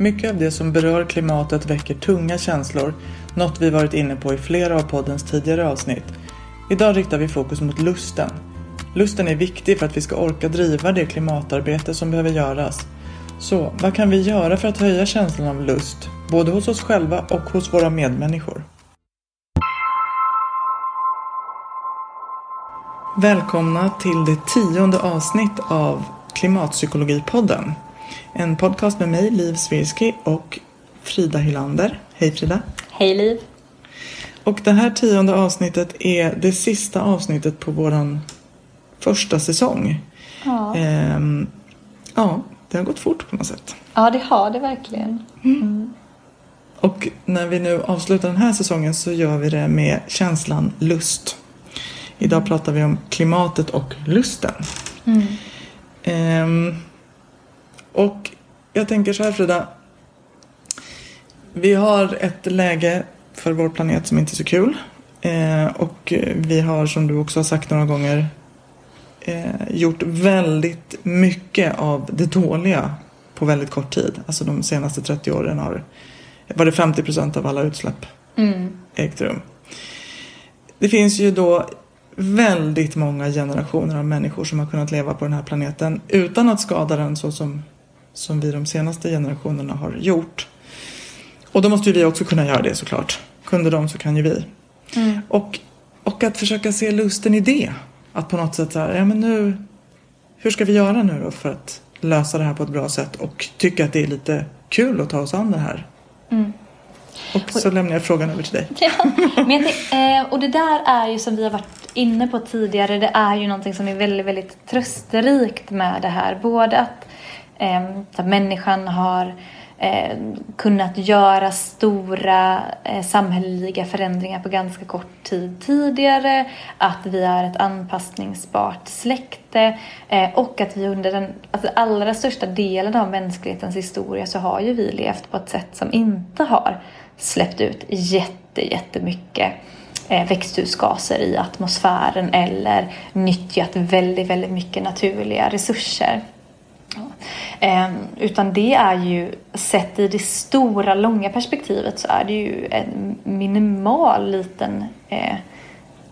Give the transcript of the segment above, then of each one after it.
Mycket av det som berör klimatet väcker tunga känslor, något vi varit inne på i flera av poddens tidigare avsnitt. Idag riktar vi fokus mot lusten. Lusten är viktig för att vi ska orka driva det klimatarbete som behöver göras. Så vad kan vi göra för att höja känslan av lust, både hos oss själva och hos våra medmänniskor? Välkomna till det tionde avsnitt av Klimatpsykologipodden. En podcast med mig, Liv Svirsky och Frida Hylander. Hej Frida! Hej Liv! Och det här tionde avsnittet är det sista avsnittet på våran första säsong. Ja. Ehm, ja, det har gått fort på något sätt. ja, det har det verkligen. Mm. Och när vi nu avslutar den här säsongen så gör vi det med känslan lust. Idag pratar vi om klimatet och lusten. Mm. Ehm, och jag tänker så här Frida. Vi har ett läge för vår planet som inte är så kul. Eh, och vi har som du också har sagt några gånger eh, gjort väldigt mycket av det dåliga på väldigt kort tid. Alltså de senaste 30 åren har var det 50 procent av alla utsläpp Mm. ägt rum. Det finns ju då väldigt många generationer av människor som har kunnat leva på den här planeten utan att skada den så som, som vi de senaste generationerna har gjort. Och då måste ju vi också kunna göra det såklart. Kunde de så kan ju vi. Mm. Och, och att försöka se lusten i det. Att på något sätt så här, ja men nu, hur ska vi göra nu då för att lösa det här på ett bra sätt och tycka att det är lite kul att ta oss an det här. Mm. Och så lämnar jag frågan över till dig. Ja, men eh, och det där är ju som vi har varit inne på tidigare, det är ju någonting som är väldigt, väldigt trösterikt med det här. Både att, eh, att människan har eh, kunnat göra stora eh, samhälleliga förändringar på ganska kort tid tidigare, att vi är ett anpassningsbart släkte eh, och att vi under den alltså allra största delen av mänsklighetens historia så har ju vi levt på ett sätt som inte har släppt ut jätte, jättemycket eh, växthusgaser i atmosfären eller nyttjat väldigt, väldigt mycket naturliga resurser. Ehm, utan det är ju, sett i det stora, långa perspektivet så är det ju en minimal liten eh,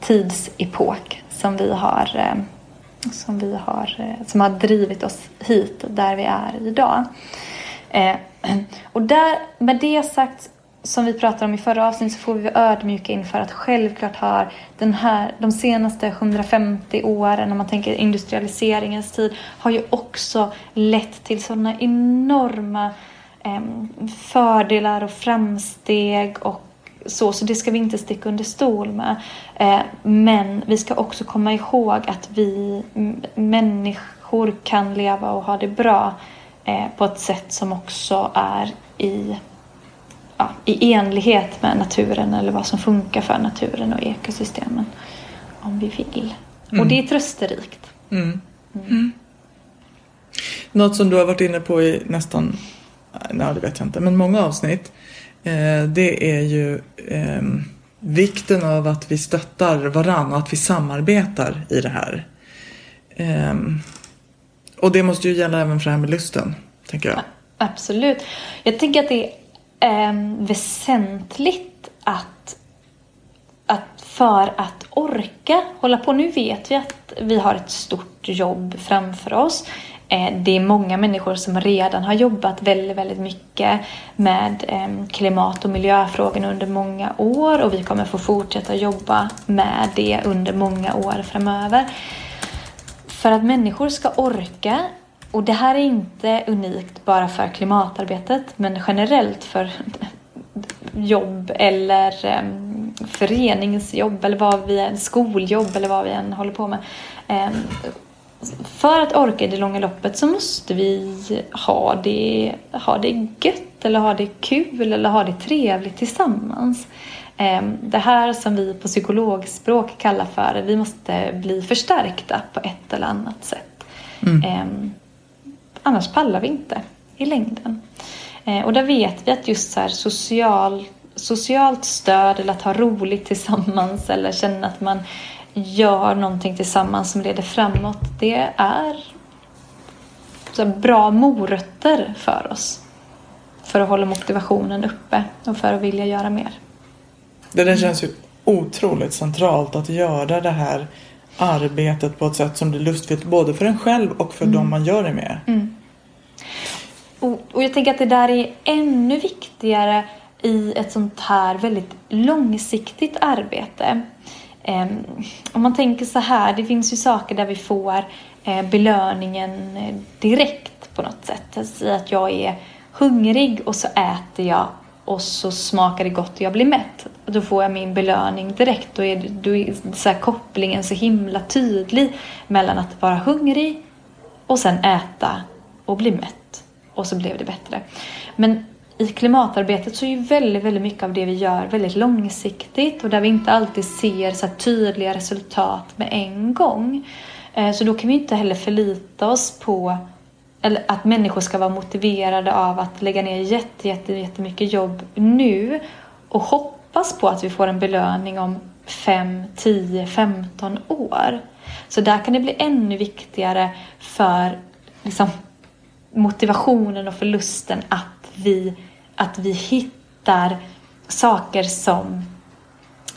tidsepok som vi har, ehm, som, vi har, eh, som har drivit oss hit där vi är idag. Ehm, och där, med det sagt som vi pratade om i förra avsnittet så får vi vara ödmjuka inför att självklart har den här, de senaste 150 åren, när man tänker industrialiseringens tid, har ju också lett till sådana enorma eh, fördelar och framsteg och så, så det ska vi inte sticka under stol med. Eh, men vi ska också komma ihåg att vi människor kan leva och ha det bra eh, på ett sätt som också är i ja, i enlighet med naturen eller vad som funkar för naturen och ekosystemen. Om vi vill. Mm. Och det är trösterikt. Mm. Mm. Något som du har varit inne på i nästan, nej det vet jag inte, men många avsnitt. Eh, det är ju eh, vikten av att vi stöttar varann och att vi samarbetar i det här. Eh, och det måste ju gälla även för det här med lusten, tänker jag. Absolut. Jag tänker att det är eh, väsentligt att, att för att orka hålla på. Nu vet vi att vi har ett stort jobb framför oss. Eh, det är många människor som redan har jobbat väldigt, väldigt mycket med ehm, klimat och miljöfrågorna under många år och vi kommer få fortsätta jobba med det under många år framöver. För att människor ska orka och det här är inte unikt bara för klimatarbetet men generellt för jobb eller um, föreningsjobb eller vad vi än, skoljobb eller vad vi än håller på med. Um, för att orka i det långa loppet så måste vi ha det, ha det gött eller ha det kul eller ha det trevligt tillsammans. Um, det här som vi på psykologspråk kallar för vi måste bli förstärkta på ett eller annat sätt. Mm. Annars pallar vi inte i längden. Eh, och där vet vi att just så social, socialt stöd eller att ha roligt tillsammans eller känna att man gör någonting tillsammans som leder framåt. Det är så bra morötter för oss. För att hålla motivationen uppe och för att vilja göra mer. Det där känns ju otroligt centralt att göra det här arbetet på ett sätt som blir lustfyllt både för en själv och för mm. dem man gör det med. Mm. Och, och jag tänker att det där är ännu viktigare i ett sånt här väldigt långsiktigt arbete. Ehm, om man tänker så här, det finns ju saker där vi får eh, belöningen eh, direkt på något sätt. Alltså att jag är hungrig och så äter jag och så smakar det gott och jag blir mätt. Då får jag min belöning direkt. Då är, då är så kopplingen så himla tydlig mellan att vara hungrig och sen äta och bli mätt. Och så blev det bättre. Men i klimatarbetet så är ju väldigt, väldigt mycket av det vi gör väldigt långsiktigt och där vi inte alltid ser så tydliga resultat med en gång. Eh, så då kan vi inte heller förlita oss på eller att människor ska vara motiverade av att lägga ner jätte, jätte, jättemycket jobb nu och hoppas på att vi får en belöning om 5, 10, 15 år. Så där kan det bli ännu viktigare för liksom, motivationen och förlusten att vi, att vi hittar saker som,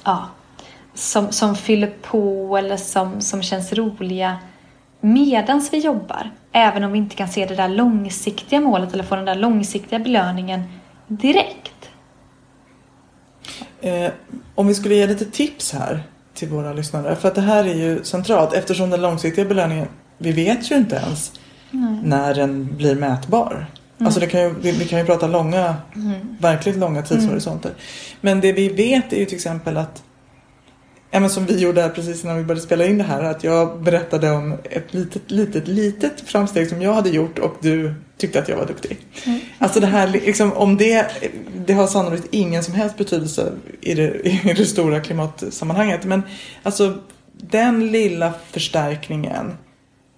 ja, som, som fyller på eller som, som känns roliga medans vi jobbar. Även om vi inte kan se det där långsiktiga målet eller få den där långsiktiga belöningen direkt. Eh, om vi skulle ge lite tips här till våra lyssnare. För att det här är ju centralt eftersom den långsiktiga belöningen, vi vet ju inte ens Nej. när den blir mätbar. Mm. Alltså det kan ju, vi, vi, kan ju prata långa, mm. verkligt långa tidshorisonter. Mm. Men det vi vet är ju till exempel att Ja, men som vi gjorde här precis innan vi började spela in det här. Att jag berättade om ett litet, litet, litet framsteg som jag hade gjort och du tyckte att jag var duktig. Mm. Alltså det här, liksom, om det, det har sannolikt ingen som helst betydelse i det, i det stora klimatsammanhanget. Men alltså den lilla förstärkningen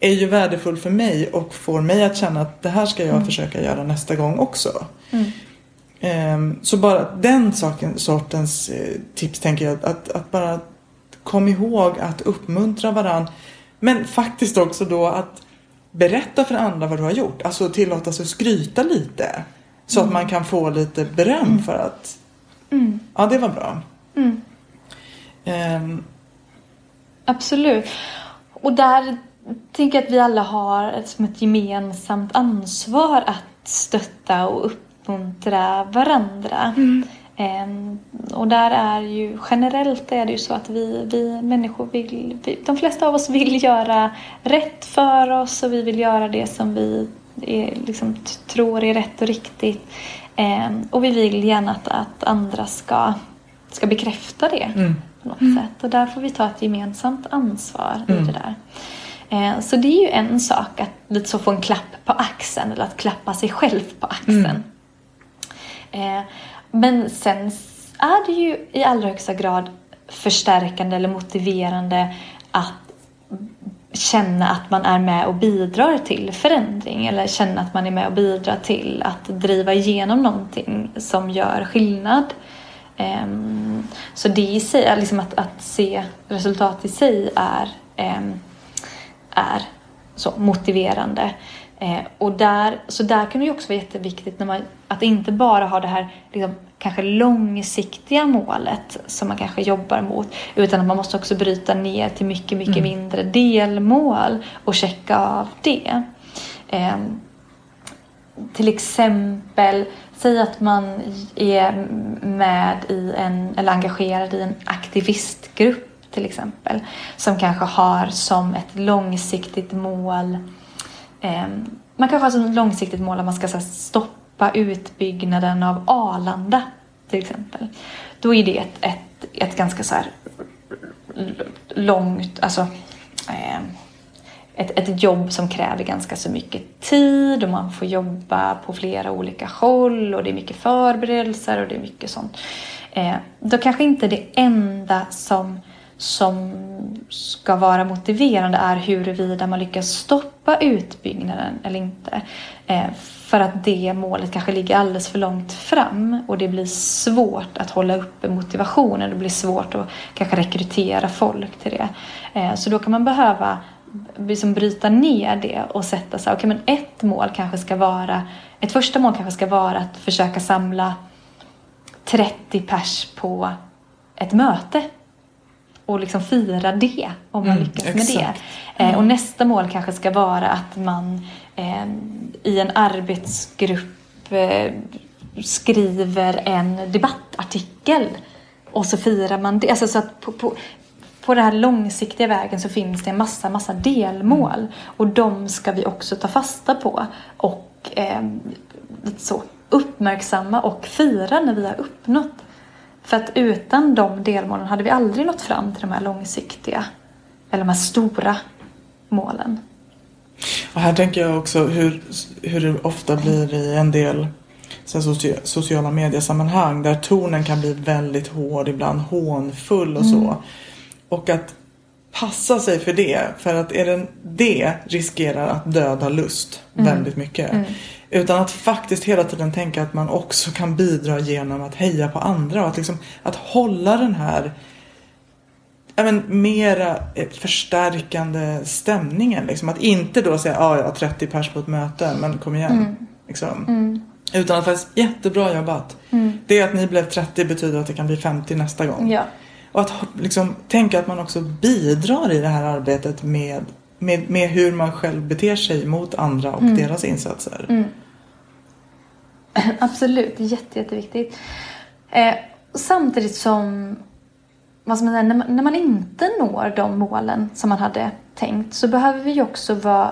är ju värdefull för mig och får mig att känna att det här ska jag mm. försöka göra nästa gång också. Mm. Um, så bara den saken, sortens eh, tips tänker jag att, att bara kom ihåg att uppmuntra varandra. Men faktiskt också då att berätta för andra vad du har gjort. Alltså tillåta sig att skryta lite. Så mm. att man kan få lite beröm mm. för att mm. ja, det var bra. Um, Absolut. Och där tänker att vi alla har ett, som ett gemensamt ansvar att stötta och uppmuntra varandra. Mm. Ehm, och där är ju generellt är det ju så att vi, vi människor vill, vi, de flesta av oss vill göra rätt för oss och vi vill göra det som vi är, liksom, tror är rätt och riktigt. Ehm, och vi vill gärna att, att andra ska, ska bekräfta det Mm. på något sätt. Och där får vi ta ett gemensamt ansvar i Mm. det där. Eh, Så det är ju en sak att lite så få en klapp på axeln eller att klappa sig själv på axeln. Eh, Men sen är det ju i allra högsta grad förstärkande eller motiverande att känna att man är med och bidrar till förändring eller känna att man är med och bidrar till att driva igenom någonting som gör skillnad. Ehm, Så det i sig, liksom att, att se resultat i sig är, ehm, är så motiverande. Eh, och där, så där kan det ju också vara jätteviktigt när man, att inte bara ha det här liksom, kanske långsiktiga målet som man kanske jobbar mot. Utan att man måste också bryta ner till mycket, mycket mindre delmål och checka av det. Eh, till exempel, säg att man är med i en, eller engagerad i en aktivistgrupp till exempel. Som kanske har som ett långsiktigt mål eh, Man kanske har som ett långsiktigt mål att man ska så här, stoppa utbyggnaden av Arlanda till exempel. Då är det ett, ett, ett ganska så här långt, alltså eh, ett, ett jobb som kräver ganska så mycket tid och man får jobba på flera olika håll och det är mycket förberedelser och det är mycket sånt. Eh, då kanske inte det enda som, som ska vara motiverande är huruvida man lyckas stoppa utbyggnaden eller inte. Eh, för att det målet kanske ligger alldeles för långt fram och det blir svårt att hålla uppe motivationen. Det blir svårt att kanske rekrytera folk till det. Eh, så då kan man behöva liksom bryta ner det och sätta sig, okej okay, men ett mål kanske ska vara, ett första mål kanske ska vara att försöka samla 30 pers på ett möte och liksom fira det om man Mm, lyckas med exakt. det. Eh, och nästa mål kanske ska vara att man eh, i en arbetsgrupp eh, skriver en debattartikel och så firar man det. Alltså så att på, på, på den här långsiktiga vägen så finns det en massa, massa delmål. Och de ska vi också ta fasta på och eh, så uppmärksamma och fira när vi har uppnått. För att utan de delmålen hade vi aldrig nått fram till de här långsiktiga, eller de här stora målen. Och här tänker jag också hur, hur det ofta blir i en del socia- sociala mediesammanhang där tonen kan bli väldigt hård, ibland hånfull och så. Och att passa sig för det, för att är det, det riskerar att döda lust väldigt mycket. Utan att faktiskt hela tiden tänka att man också kan bidra genom att heja på andra och att, liksom, att hålla den här ja, men, mera eh, förstärkande stämningen. Liksom. Att inte då säga att ah, jag har 30 pers på ett möte, men kom igen. Liksom. Utan att faktiskt, jättebra jobbat. Det att ni blev 30 betyder att det kan bli 50 nästa gång. Ja. Och att liksom, tänka att man också bidrar i det här arbetet med, med, med hur man själv beter sig mot andra och deras insatser. Absolut, jätte, jätteviktigt. Eh, samtidigt som vad man när, man, när man inte når de målen som man hade tänkt så behöver vi ju också vara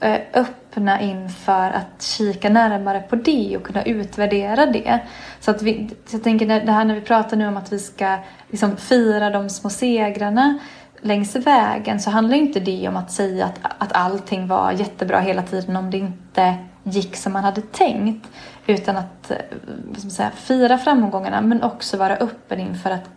eh, öppna inför att kika närmare på det och kunna utvärdera det. Så att vi, så jag tänker det här när vi pratar nu om att vi ska liksom fira de små segrarna längs vägen så handlar inte det om att säga att, att allting var jättebra hela tiden om det inte gick som man hade tänkt. Utan att eh, säga, fira framgångarna men också vara öppen inför att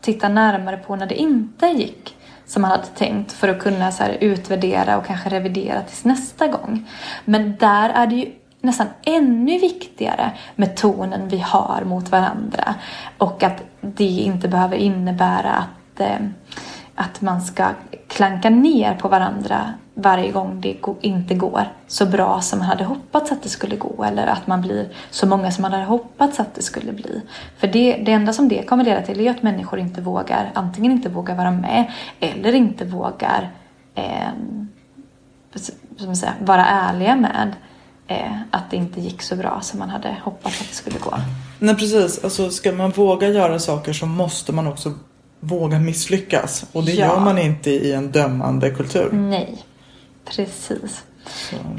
titta närmare på när det inte gick som man hade tänkt för att kunna så här utvärdera och kanske revidera tills nästa gång. Men där är det ju nästan ännu viktigare med tonen vi har mot varandra och att det inte behöver innebära att, eh, att man ska klanka ner på varandra varje gång det inte går så bra som man hade hoppats att det skulle gå eller att man blir så många som man hade hoppats att det skulle bli. För det, det enda som det kommer leda till är att människor inte vågar, antingen inte vågar vara med eller inte vågar eh, som säga, vara ärliga med eh, att det inte gick så bra som man hade hoppats att det skulle gå. Nej precis, alltså ska man våga göra saker så måste man också våga misslyckas. Och det ja. gör man inte i en dömande kultur. Nej, precis.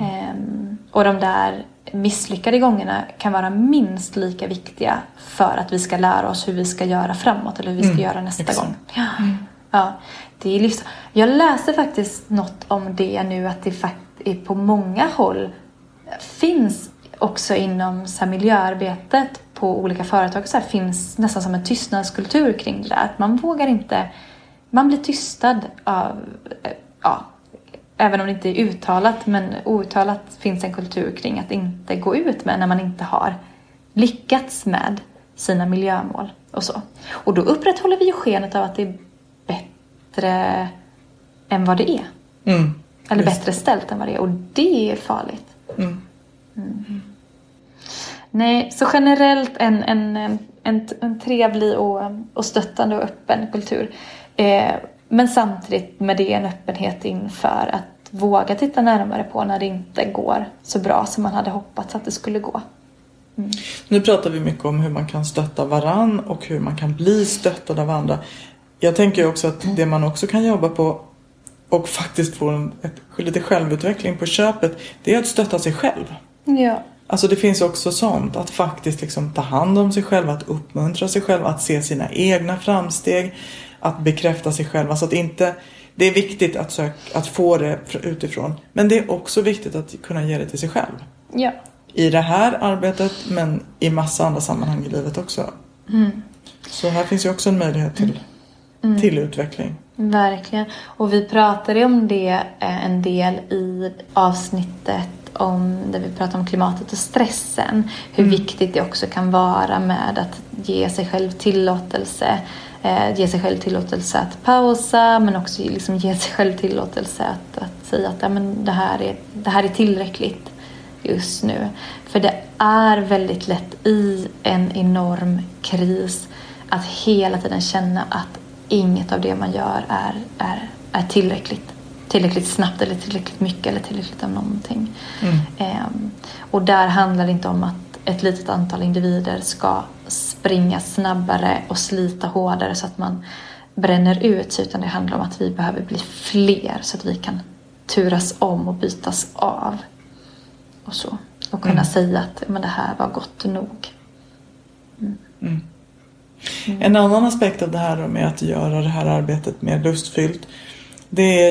Ehm, och de där misslyckade gångerna kan vara minst lika viktiga för att vi ska lära oss hur vi ska göra framåt eller hur vi ska mm, göra nästa exakt. gång. Ja. Mm. ja, det är livs... Jag läste faktiskt något om det nu att det faktiskt på många håll finns också inom så miljöarbetet på olika företag så finns nästan som en tystnadskultur kring det där. Att man vågar inte, man blir tystad av, ja, även om det inte är uttalat, men outtalat finns en kultur kring att inte gå ut med när man inte har lyckats med sina miljömål och så. Och då upprätthåller vi ju skenet av att det är bättre än vad det är. Mm, Eller bättre ställt än vad det är och det är farligt. Mm. Mm. Nej, så generellt en, en, en, en trevlig och, och stöttande och öppen kultur. Eh, men samtidigt med det en öppenhet inför att våga titta närmare på när det inte går så bra som man hade hoppats att det skulle gå. Mm. Nu pratar vi mycket om hur man kan stötta varann och hur man kan bli stöttad av andra. Jag tänker också att det man också kan jobba på och faktiskt få en, ett, lite självutveckling på köpet, det är att stötta sig själv. Ja. Alltså det finns också sånt, att faktiskt liksom ta hand om sig själv, att uppmuntra sig själv, att se sina egna framsteg, att bekräfta sig själv. Alltså att inte, det är viktigt att, söka, att få det utifrån, men det är också viktigt att kunna ge det till sig själv. Ja. I det här arbetet, men i massa andra sammanhang i livet också. Mm. Så här finns ju också en möjlighet till, mm. till utveckling. Verkligen. Och vi pratade om det eh, en del i avsnittet om, där vi pratar om klimatet och stressen. Hur mm. viktigt det också kan vara med att ge sig själv tillåtelse. Eh, ge sig själv tillåtelse att pausa men också liksom ge sig själv tillåtelse att, att säga att ja, men det, här är, det här är tillräckligt just nu. För det är väldigt lätt i en enorm kris att hela tiden känna att inget av det man gör är, är, är tillräckligt tillräckligt snabbt eller tillräckligt mycket eller tillräckligt av någonting. Mm. Um, och där handlar det inte om att ett litet antal individer ska springa snabbare och slita hårdare så att man bränner ut sig utan det handlar om att vi behöver bli fler så att vi kan turas om och bytas av. Och så. Och kunna mm. säga att men det här var gott nog. Mm. Mm. En annan aspekt av det här med att göra det här arbetet mer lustfyllt det är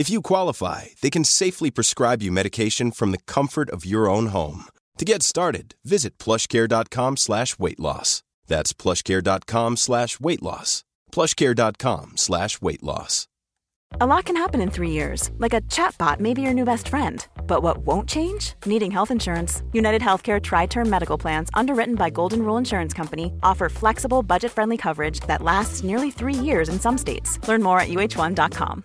If you qualify, they can safely prescribe you medication from the comfort of your own home. To get started, visit plushcare.com slash weight loss. That's plushcare.com slash weight loss. Plushcare.com slash weight loss. A lot can happen in three years, like a chatbot may be your new best friend. But what won't change? Needing health insurance. United Healthcare Tri Term Medical Plans, underwritten by Golden Rule Insurance Company, offer flexible, budget friendly coverage that lasts nearly three years in some states. Learn more at uh1.com.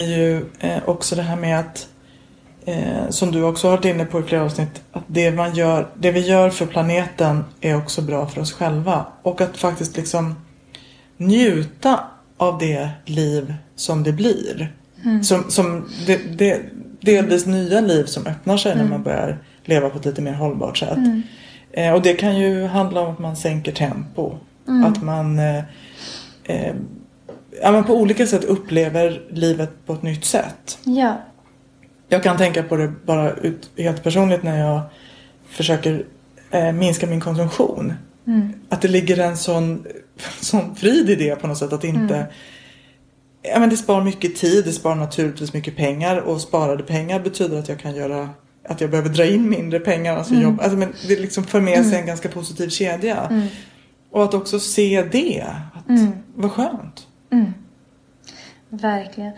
Är ju eh, också det här med att eh, som du också har varit inne på i flera avsnitt att det, man gör, det vi gör för planeten är också bra för oss själva. Och att faktiskt liksom njuta av det liv som det blir. Mm. Som, som det, det delvis nya liv som öppnar sig när man börjar leva på ett lite mer hållbart sätt. Eh, och det kan ju handla om att man sänker tempo. Att man eh, ja, men på olika sätt upplever livet på ett nytt sätt. Ja. Jag kan tänka på det bara ut, helt personligt när jag försöker eh, minska min konsumtion. Att det ligger en sån, sån frid i det på något sätt att inte Ja, men det sparar mycket tid, det sparar naturligtvis mycket pengar och sparade pengar betyder att jag kan göra att jag behöver dra in mindre pengar. Alltså jobb, alltså, men det liksom för med sig en ganska positiv kedja. Och att också se det. Att, Vad skönt. Mm. Verkligen.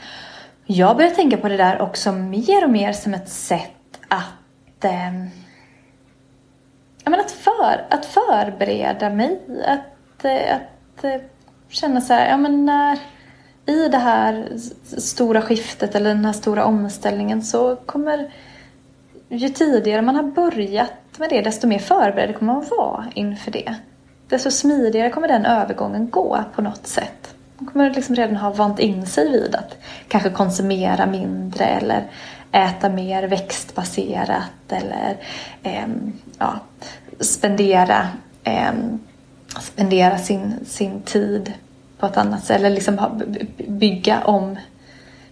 Jag börjar tänka på det där också mer och mer som ett sätt att... Eh, ja, men att, för, att förbereda mig. Att, eh, att eh, känna så här, ja men när... I det här stora skiftet eller den här stora omställningen så kommer... Ju tidigare man har börjat med det desto mer förberedd kommer man vara inför det. Desto smidigare kommer den övergången gå på något sätt. Man kommer liksom redan ha vant in sig vid att kanske konsumera mindre eller äta mer växtbaserat eller ehm, ja, spendera, ehm, spendera sin, sin tid på ett annat sätt. Eller liksom bygga om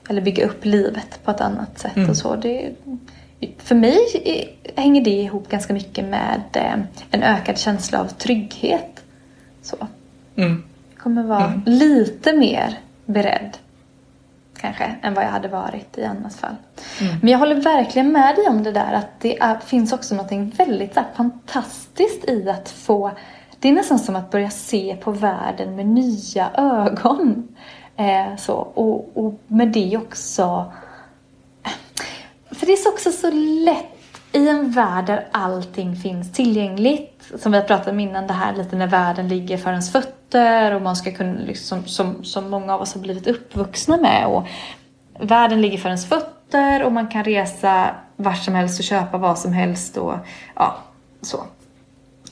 eller bygga upp livet på ett annat sätt. och så. Det, för mig hänger det ihop ganska mycket med eh, en ökad känsla av trygghet. Så. Mm. Kommer vara lite mer beredd kanske än vad jag hade varit i annat fall. Men jag håller verkligen med dig om det där att det är, finns också något väldigt så här, fantastiskt i att få det är nästan som att börja se på världen med nya ögon. Eh, så, och, och med det också för det är också så lätt i en värld där allting finns tillgängligt. Som vi har pratat om innan, det här lite när världen ligger för ens fötter och man ska kunna, liksom, som, som många av oss har blivit uppvuxna med. Och världen ligger för ens fötter och man kan resa vart som helst och köpa vad som helst och ja, så.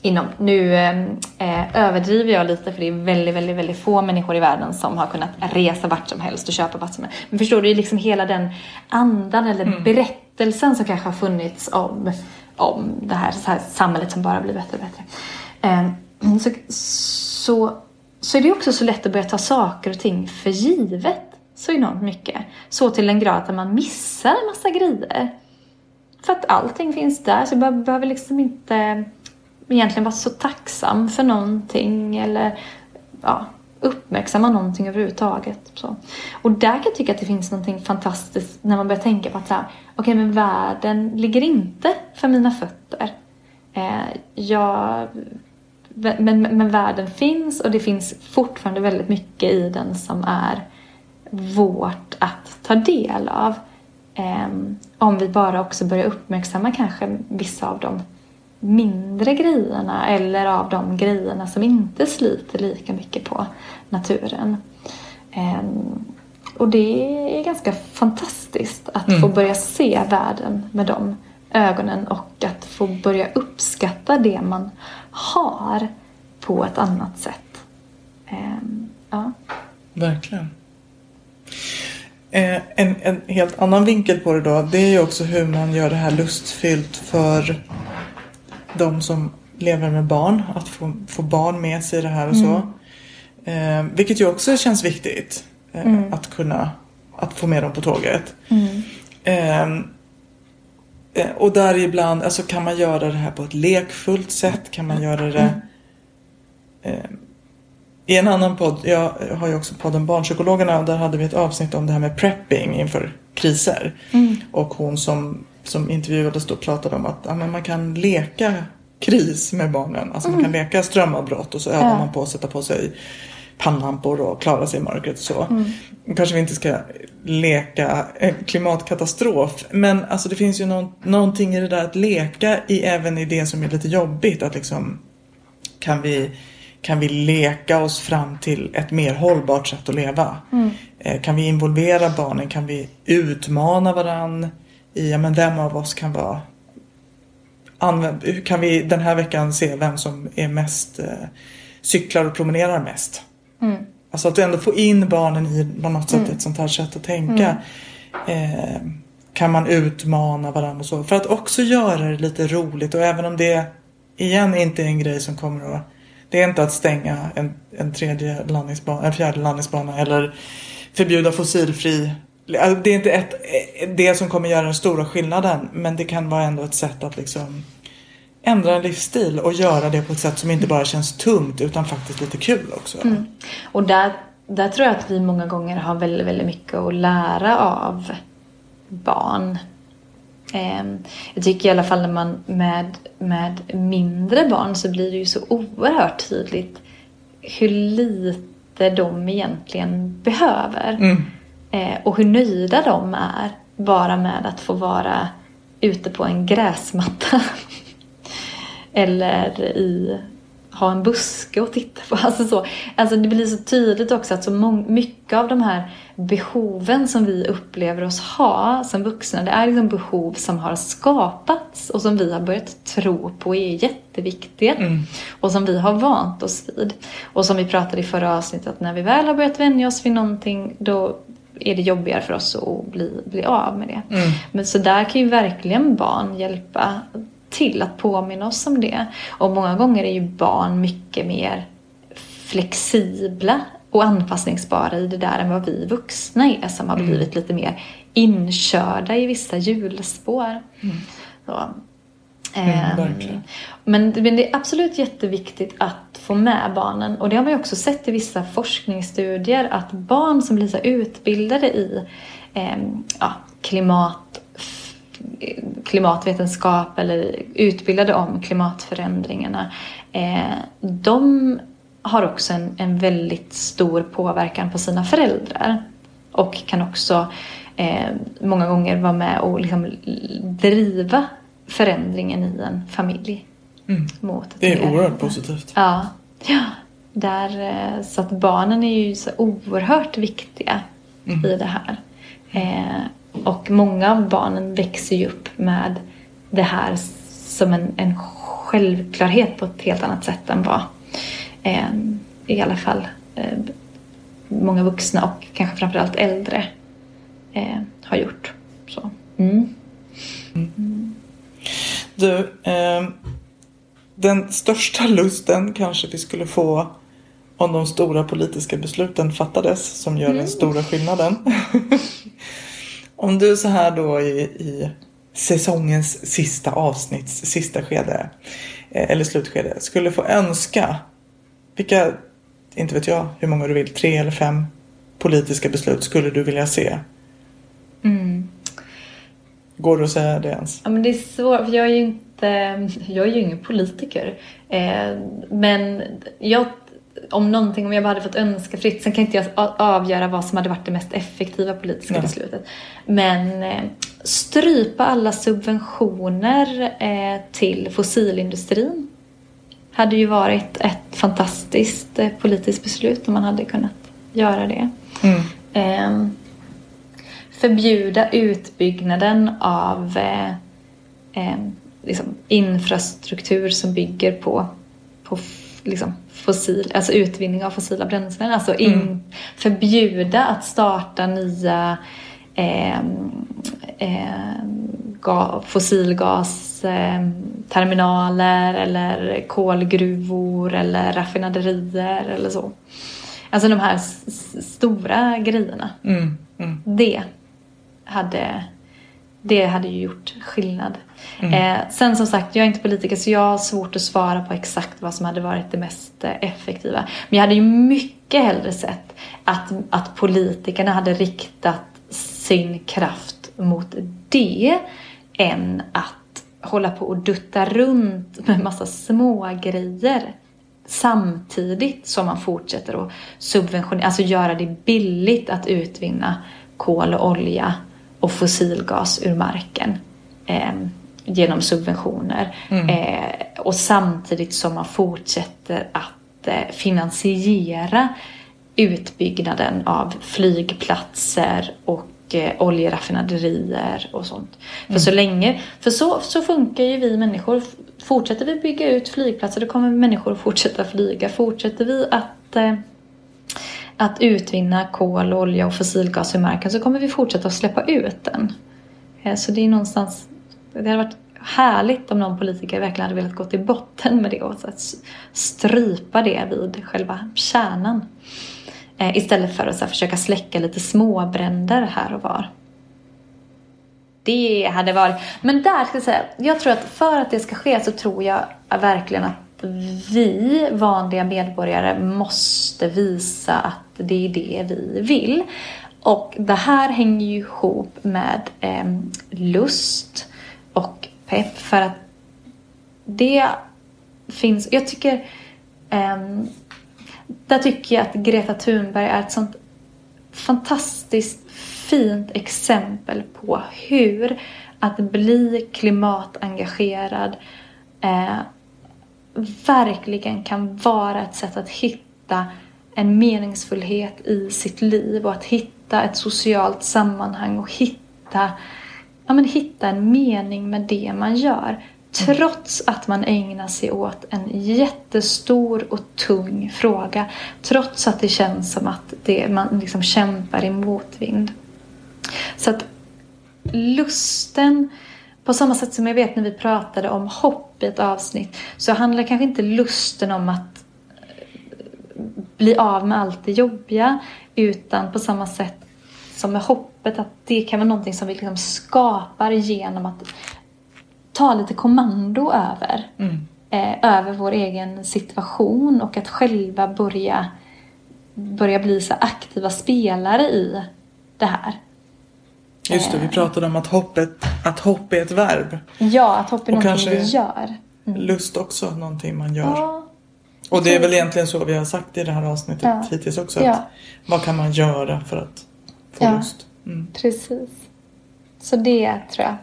Inom, nu eh, överdriver jag lite för det är väldigt, väldigt, väldigt få människor i världen som har kunnat resa vart som helst och köpa vart som helst. Men förstår du, liksom hela den andan eller berättelsen som kanske har funnits om, om det här, så här samhället som bara blir bättre och bättre. Ehm, mm, så, så, så är det också så lätt att börja ta saker och ting för givet så enormt mycket. Så till en grad att man missar en massa grejer. För att allting finns där så jag behöver liksom inte egentligen vara så tacksam för någonting eller ja, uppmärksamma någonting överhuvudtaget. Så. Och där kan jag tycka att det finns någonting fantastiskt när man börjar tänka på att så här, okej men världen ligger inte för mina fötter. Eh, jag, men, men världen finns och det finns fortfarande väldigt mycket i den som är vårt att ta del av. Eh, om vi bara också börjar uppmärksamma kanske vissa av de mindre grejerna eller av de grejerna som inte sliter lika mycket på naturen. Ehm, och det är ganska fantastiskt att få börja se världen med de ögonen och att få börja uppskatta det man har på ett annat sätt. Ehm, ja. Verkligen. Eh, en, en helt annan vinkel på det då, det är ju också hur man gör det här lustfyllt för de som lever med barn. Att få, få barn med sig i det här och så. Eh, vilket ju också känns viktigt. Eh, mm. Att kunna att få med dem på tåget. Mm. Eh, eh, och där ibland, alltså kan man göra det här på ett lekfullt sätt? Kan man göra det eh, i en annan podd, jag har ju också podden Barnpsykologerna och där hade vi ett avsnitt om det här med prepping inför kriser. Mm. Och hon som, som intervjuades då pratade om att ja, men man kan leka kris med barnen. Alltså mm. man kan leka strömavbrott och så övar ja. man på att sätta på sig pannlampor och klara sig i mörkret och så. Mm. Kanske vi inte ska leka klimatkatastrof. Men alltså det finns ju någon, någonting i det där att leka i även i det som är lite jobbigt. Att liksom kan vi, kan vi leka oss fram till ett mer hållbart sätt att leva? Mm. Eh, kan vi involvera barnen? Kan vi utmana varann i, ja men vem av oss kan vara kan vi den här veckan se vem som är mest eh, cyklar och promenerar mest? Mm. Alltså att du ändå får in barnen i på något sätt mm. ett sånt här sätt att tänka. Mm. Eh, kan man utmana varandra och så. För att också göra det lite roligt och även om det igen inte är en grej som kommer att det är inte att stänga en, en tredje landningsbana, en fjärde landningsbana eller förbjuda fossilfri alltså, det är inte ett, det som kommer göra den stora skillnaden men det kan vara ändå ett sätt att liksom ändra en livsstil och göra det på ett sätt som inte bara känns tungt utan faktiskt lite kul också. Mm. Och där, där tror jag att vi många gånger har väldigt, väldigt mycket att lära av barn. Ehm, jag tycker i alla fall när man med, med mindre barn så blir det ju så oerhört tydligt hur lite de egentligen behöver. Mm. Eh, och hur nöjda de är bara med att få vara ute på en gräsmatta. Eller i, ha en buske att titta på. Alltså, så. alltså det blir så tydligt också att så mycket av de här behoven som vi upplever oss ha som vuxna, det är liksom behov som har skapats och som vi har börjat tro på är jätteviktiga. Mm. Och som vi har vant oss vid. Och som vi pratade i förra avsnittet, att när vi väl har börjat vänja oss vid någonting då är det jobbigare för oss att bli, bli av med det. Mm. Men så där kan ju verkligen barn hjälpa till att påminna oss om det. Och många gånger är ju barn mycket mer flexibla och anpassningsbara i det där än vad vi vuxna är som har mm. blivit lite mer inkörda i vissa hjulspår. Mm. Mm, ehm, men det är absolut jätteviktigt att få med barnen. Och det har man ju också sett i vissa forskningsstudier att barn som blir så utbildade i eh, ja, klimat, klimatvetenskap eller utbildade om klimatförändringarna. Eh, de har också en, en väldigt stor påverkan på sina föräldrar. Och kan också eh, många gånger vara med och liksom driva förändringen i en familj. Mm. Mot det är oerhört positivt. Ja. ja. Där, eh, så att barnen är ju så oerhört viktiga mm. i det här. Eh, och många av barnen växer ju upp med det här som en, en självklarhet på ett helt annat sätt än vad eh, i alla fall eh, många vuxna och kanske framförallt äldre eh, har gjort. Så. Mm. Mm. Du, eh, den största lusten kanske vi skulle få om de stora politiska besluten fattades som gör mm. den stora skillnaden. om du så här då i, i säsongens sista avsnitts sista skede eh, eller slutskede skulle få önska vilka, inte vet jag hur många du vill, tre eller fem politiska beslut skulle du vilja se? Mm. Går det att säga det ens? Ja, men det är svårt, för jag är ju inte, jag är ju ingen politiker. Eh, men jag, om någonting, om jag bara hade fått önska fritt, sen kan inte jag avgöra vad som hade varit det mest effektiva politiska Nej. beslutet. Men eh, strypa alla subventioner eh, till fossilindustrin hade ju varit ett fantastiskt eh, politiskt beslut om man hade kunnat göra det. Mm. Eh, förbjuda utbyggnaden av eh, eh, liksom infrastruktur som bygger på, på liksom fossil, alltså utvinning av fossila bränslen. Alltså in, mm. förbjuda att starta nya eh, eh, fossilgasterminaler eller kolgruvor eller raffinaderier eller så. Alltså de här stora grejerna. Mm, mm. Det hade, det hade ju gjort skillnad. Mm. Eh, sen som sagt, jag är inte politiker så jag har svårt att svara på exakt vad som hade varit det mest eh, effektiva. Men jag hade ju mycket hellre sett att, att politikerna hade riktat sin kraft mot det än att hålla på och dutta runt med massa små grejer samtidigt som man fortsätter att subventionera, alltså göra det billigt att utvinna kol och olja och fossilgas ur marken eh, genom subventioner. Eh, och samtidigt som man fortsätter att eh, finansiera utbyggnaden av flygplatser och eh, oljeraffinaderier och sånt. För så länge, för så, så funkar ju vi människor. Fortsätter vi bygga ut flygplatser då kommer människor att fortsätta flyga. Fortsätter vi att eh, att utvinna kol, olja och fossilgas ur marken så kommer vi fortsätta att släppa ut den. Eh, så det är någonstans, det hade varit härligt om någon politiker verkligen hade velat gå till botten med det och så att strypa det vid själva kärnan. Eh, istället för att försöka släcka lite småbränder här och var. Det hade varit... Men där ska jag säga, jag tror att för att det ska ske så tror jag verkligen att vi vanliga medborgare måste visa att det är det vi vill. Och det här hänger ju ihop med eh, lust och pepp för att det finns, jag tycker eh, där tycker jag att Greta Thunberg är ett sånt fantastiskt fint exempel på hur att bli klimatengagerad eh, verkligen kan vara ett sätt att hitta en meningsfullhet i sitt liv och att hitta ett socialt sammanhang och hitta, ja, men hitta en mening med det man gör. Trots att man ägnar sig åt en jättestor och tung fråga. Trots att det känns som att det, man liksom kämpar i motvind. Så att lusten, på samma sätt som jag vet när vi pratade om hopp i ett avsnitt, så handlar kanske inte lusten om att bli av med allt det jobbiga, utan på samma sätt som med hoppet, att det kan vara någonting som vi liksom skapar genom att ta lite kommando över. Eh, över vår egen situation och att själva börja, börja bli så aktiva spelare i det här. Just det, vi pratade om att, hoppet, att hopp är ett verb. Ja, att hopp är Och någonting vi gör. Lust också någonting man gör. Ja, Och det är väl egentligen så vi har sagt i det här avsnittet Ja. hittills också. Att Ja. Vad kan man göra för att få Ja. lust? Mm. precis. Så det tror jag.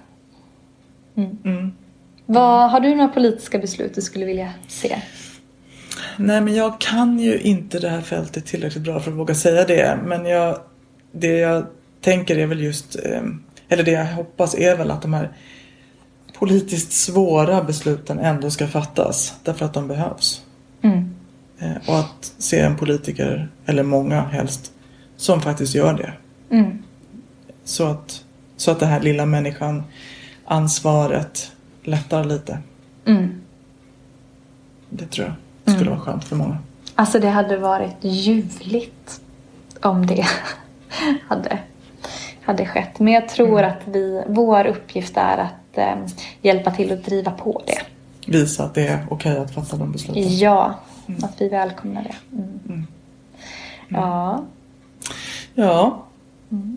Mm. Vad, har du några politiska beslut du skulle vilja se? Nej men jag kan ju inte det här fältet tillräckligt bra för att våga säga det. Men jag, det jag tänker är väl just, eh, eller det jag hoppas är väl att de här politiskt svåra besluten ändå ska fattas. Därför att de behövs. Mm. Eh, och att se en politiker, eller många helst, som faktiskt gör det. Mm. Så att, så att den här lilla människan, ansvaret, lättar lite. Mm. Det tror jag skulle vara skönt för många. Alltså det hade varit ljuvligt om det hade, hade skett. Men jag tror att vi, vår uppgift är att eh, hjälpa till att driva på det. Visa att det är okej att fatta de besluten. Ja, att vi välkomnar det. Mm. Ja, Ja,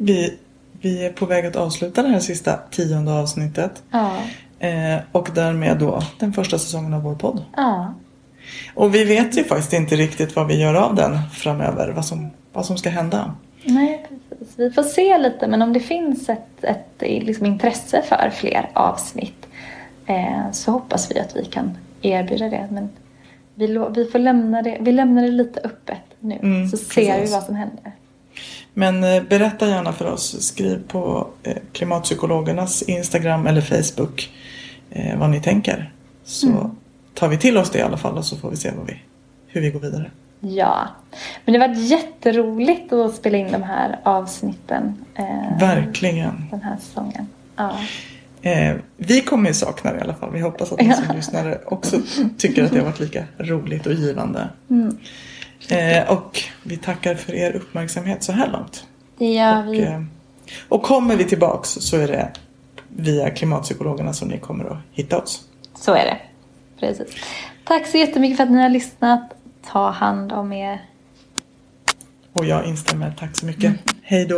vi, vi är på väg att avsluta det här sista tionde avsnittet. ja, Eh, och därmed då den första säsongen av vår podd. ja. Och vi vet ju faktiskt inte riktigt vad vi gör av den framöver. Vad som, vad som ska hända. Nej, precis. Vi får se lite, men om det finns ett, ett liksom, intresse för fler avsnitt så hoppas vi att vi kan erbjuda det. Men vi, vi får lämna det, vi lämnar det lite öppet nu Mm, så ser vi precis. vad som händer. Men eh, berätta gärna för oss. Skriv på eh, Klimatpsykologernas Instagram eller Facebook eh, vad ni tänker. Så tar vi till oss det i alla fall och så får vi se vi, hur vi går vidare. Ja, men det har varit jätteroligt att spela in de här avsnitten eh, Verkligen. den här säsongen. Ja. Eh, vi kommer ju sakna det i alla fall. Vi hoppas att ni som lyssnare också tycker att det har varit lika roligt och givande. Eh, och vi tackar för er uppmärksamhet så här långt. Det gör Och, vi. eh, och kommer vi tillbaks så är det via klimatpsykologerna som ni kommer att hitta oss. Så är det. Precis. Tack så jättemycket för att ni har lyssnat. Ta hand om er. Och jag instämmer. Tack så mycket. Hej då.